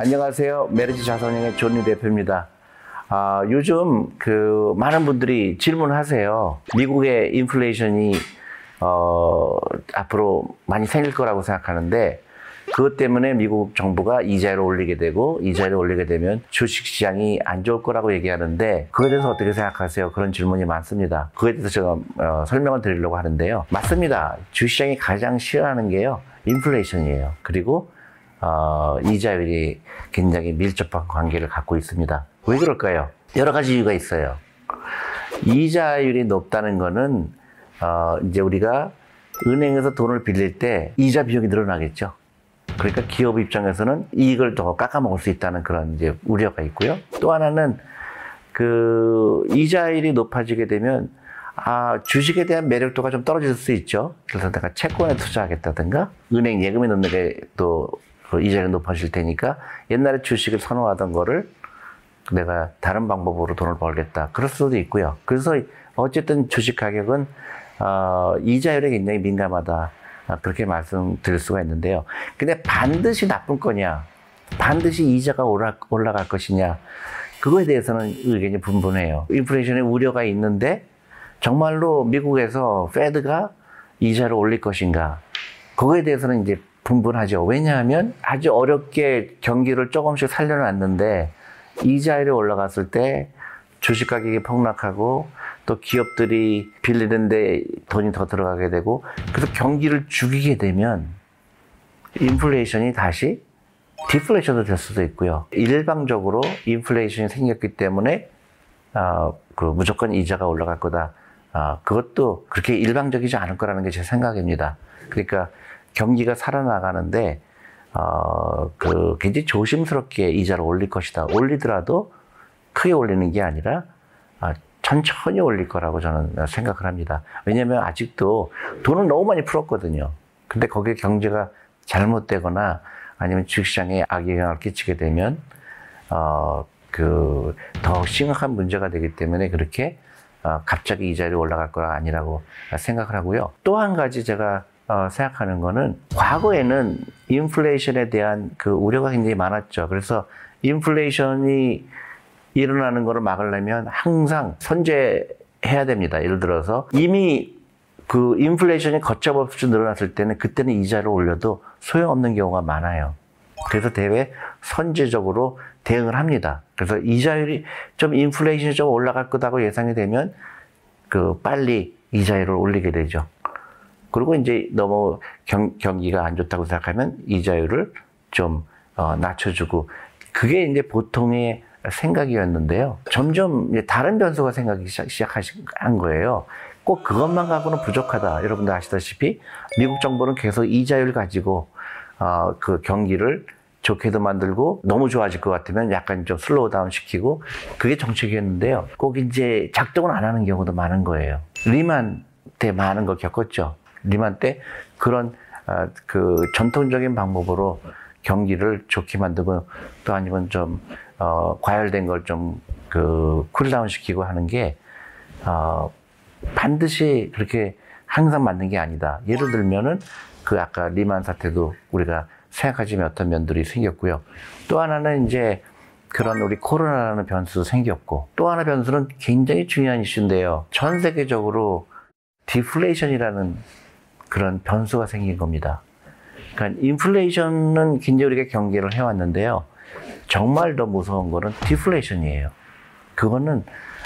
안녕하세요. 메르지 자산운용의 존리 대표입니다. 아, 요즘 그 많은 분들이 질문하세요. 미국의 인플레이션이 어, 앞으로 많이 생길 거라고 생각하는데 그것 때문에 미국 정부가 이자를 올리게 되고 이자를 올리게 되면 주식 시장이 안 좋을 거라고 얘기하는데 그거에 대해서 어떻게 생각하세요? 그런 질문이 많습니다. 그거에 대해서 제가 어, 설명을 드리려고 하는데요. 맞습니다. 주식 시장이 가장 싫어하는 게요. 인플레이션이에요. 그리고 어, 이자율이 굉장히 밀접한 관계를 갖고 있습니다. 왜 그럴까요? 여러 가지 이유가 있어요. 이자율이 높다는 거는 어, 이제 우리가 은행에서 돈을 빌릴 때 이자 비용이 늘어나겠죠. 그러니까 기업 입장에서는 이익을 더 깎아먹을 수 있다는 그런 이제 우려가 있고요. 또 하나는 그 이자율이 높아지게 되면 아, 주식에 대한 매력도가 좀 떨어질 수 있죠. 그래서 내가 채권에 투자하겠다든가 은행 예금에 넣는 게또 그 이자율이 높아질 테니까 옛날에 주식을 선호하던 거를 내가 다른 방법으로 돈을 벌겠다. 그럴 수도 있고요. 그래서 어쨌든 주식 가격은 어, 이자율에 굉장히 민감하다. 아, 그렇게 말씀드릴 수가 있는데요. 근데 반드시 나쁜 거냐? 반드시 이자가 올라, 올라갈 것이냐? 그거에 대해서는 의견이 분분해요. 인플레이션의 우려가 있는데 정말로 미국에서 페드가 이자를 올릴 것인가? 그거에 대해서는 이제 분분하죠. 왜냐하면 아주 어렵게 경기를 조금씩 살려놨는데 이자율이 올라갔을 때 주식 가격이 폭락하고 또 기업들이 빌리는데 돈이 더 들어가게 되고 그래서 경기를 죽이게 되면 인플레이션이 다시 디플레이션도 될 수도 있고요. 일방적으로 인플레이션이 생겼기 때문에 어, 그 무조건 이자가 올라갈 거다. 어, 그것도 그렇게 일방적이지 않을 거라는 게 제 생각입니다. 그러니까 경기가 살아나가는데 어, 그 굉장히 조심스럽게 이자를 올릴 것이다. 올리더라도 크게 올리는 게 아니라 아, 천천히 올릴 거라고 저는 생각을 합니다. 왜냐하면 아직도 돈을 너무 많이 풀었거든요. 근데 거기에 경제가 잘못되거나 아니면 주식시장에 악영향을 끼치게 되면 어, 그 더 심각한 문제가 되기 때문에 그렇게 어, 갑자기 이자율이 올라갈 거라 아니라고 생각을 하고요. 또 한 가지 제가 어, 생각하는 거는 과거에는 인플레이션에 대한 그 우려가 굉장히 많았죠. 그래서 인플레이션이 일어나는 것을 막으려면 항상 선제해야 됩니다. 예를 들어서 이미 그 인플레이션이 걷잡없이 늘어났을 때는 그때는 이자를 올려도 소용없는 경우가 많아요. 그래서 대회 선제적으로 대응을 합니다. 그래서 이자율이 좀 인플레이션이 좀 올라갈 거다고 예상이 되면 그 빨리 이자율을 올리게 되죠. 그리고 이제 너무 경, 경기가 안 좋다고 생각하면 이자율을 좀 어, 낮춰주고 그게 이제 보통의 생각이었는데요. 점점 다른 변수가 생각이 시작한 거예요. 꼭 그것만 갖고는 부족하다. 여러분들 아시다시피 미국 정부는 계속 이자율 가지고 어, 그 경기를 좋게도 만들고 너무 좋아질 것 같으면 약간 좀 slow down 시키고 그게 정책이었는데요. 꼭 이제 작동을 안 하는 경우도 많은 거예요. 리만 때 많은 걸 겪었죠. 리만 때 그런 어, 그 전통적인 방법으로 경기를 좋게 만들고 또 아니면 좀 어, 과열된 걸 좀 그 cool down 시키고 하는 게 어, 반드시 그렇게 항상 맞는 게 아니다. 예를 들면은 그 아까 리만 사태도 우리가 생각하지 못한 면들이 생겼고요. 또 하나는 이제 그런 우리 코로나라는 변수도 생겼고 또 하나 변수는 굉장히 중요한 이슈인데요. 전 세계적으로 디플레이션이라는 그런 변수가 생긴 겁니다. 그러니까 인플레이션은 굉장히 우리가 경계를 해왔는데요. 정말 더 무서운 거는 디플레이션이에요. 그거는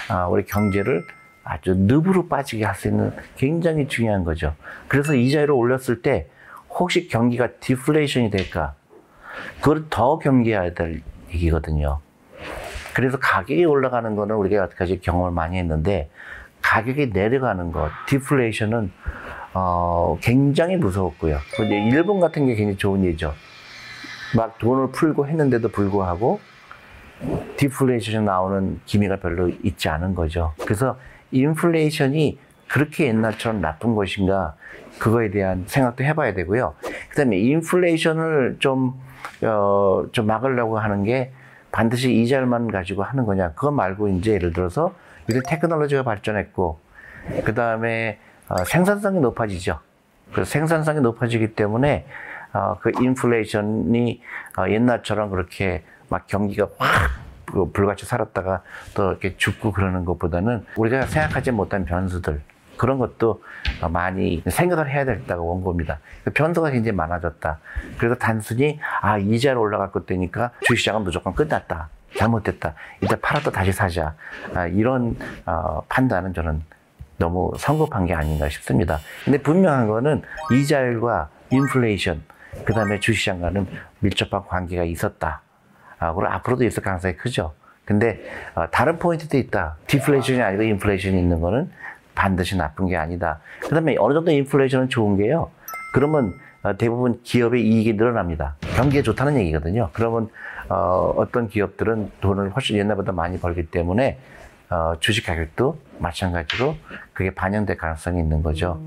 아, 우리 경제를 아주 늪으로 빠지게 할 수 있는 굉장히 중요한 거죠. 그래서 이자율을 올렸을 때 혹시 경기가 디플레이션이 될까? 그걸 더 경계해야 될 얘기거든요. 그래서 가격이 올라가는 거는 우리가 여태까지 경험을 많이 했는데 가격이 내려가는 것, 디플레이션은 어, 굉장히 무서웠고요. 이제 일본 같은 게 굉장히 좋은 예죠. 막 돈을 풀고 했는데도 불구하고 디플레이션이 나오는 기미가 별로 있지 않은 거죠. 그래서 인플레이션이 그렇게 옛날처럼 나쁜 것인가 그거에 대한 생각도 해봐야 되고요. 그다음에 인플레이션을 좀, 어, 좀 막으려고 하는 게 반드시 이자만 가지고 하는 거냐. 그거 말고 이제 예를 들어서 이런 테크놀로지가 발전했고, 그 다음에 어, 생산성이 높아지죠. 그래서 생산성이 높아지기 때문에 어, 그 인플레이션이 어, 옛날처럼 그렇게 막 경기가 확그 불같이 살았다가 또 이렇게 죽고 그러는 것보다는 우리가 생각하지 못한 변수들 그런 것도 어, 많이 생각을 해야 된다고 본 겁니다. 그 변수가 굉장히 많아졌다. 그래서 단순히 아 이자를 올라갈 것 되니까 주식시장은 무조건 끝났다. 잘못됐다. 이제 팔아도 다시 사자. 아, 이런 어, 판단은 저는 너무 성급한 게 아닌가 싶습니다. 근데 분명한 거는 이자율과 인플레이션, 그 다음에 주식시장과는 밀접한 관계가 있었다. 아, 그리고 앞으로도 있을 가능성이 크죠. 근데 어, 다른 포인트도 있다. 디플레이션이 아니고 인플레이션이 있는 거는 반드시 나쁜 게 아니다. 그 다음에 어느 정도 인플레이션은 좋은 게요. 그러면 어, 대부분 기업의 이익이 늘어납니다. 경기에 좋다는 얘기거든요. 그러면 어, 어떤 기업들은 돈을 훨씬 옛날보다 많이 벌기 때문에 어, 주식 가격도 마찬가지로 그게 반영될 가능성이 있는 거죠.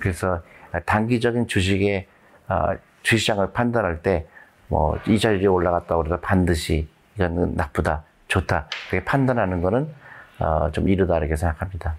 그래서 단기적인 주식의 어, 주식시장을 판단할 때 뭐 이자율이 올라갔다 그래서 반드시 이거는 나쁘다, 좋다 그렇게 판단하는 거는 어, 좀 이르다 이렇게 생각합니다.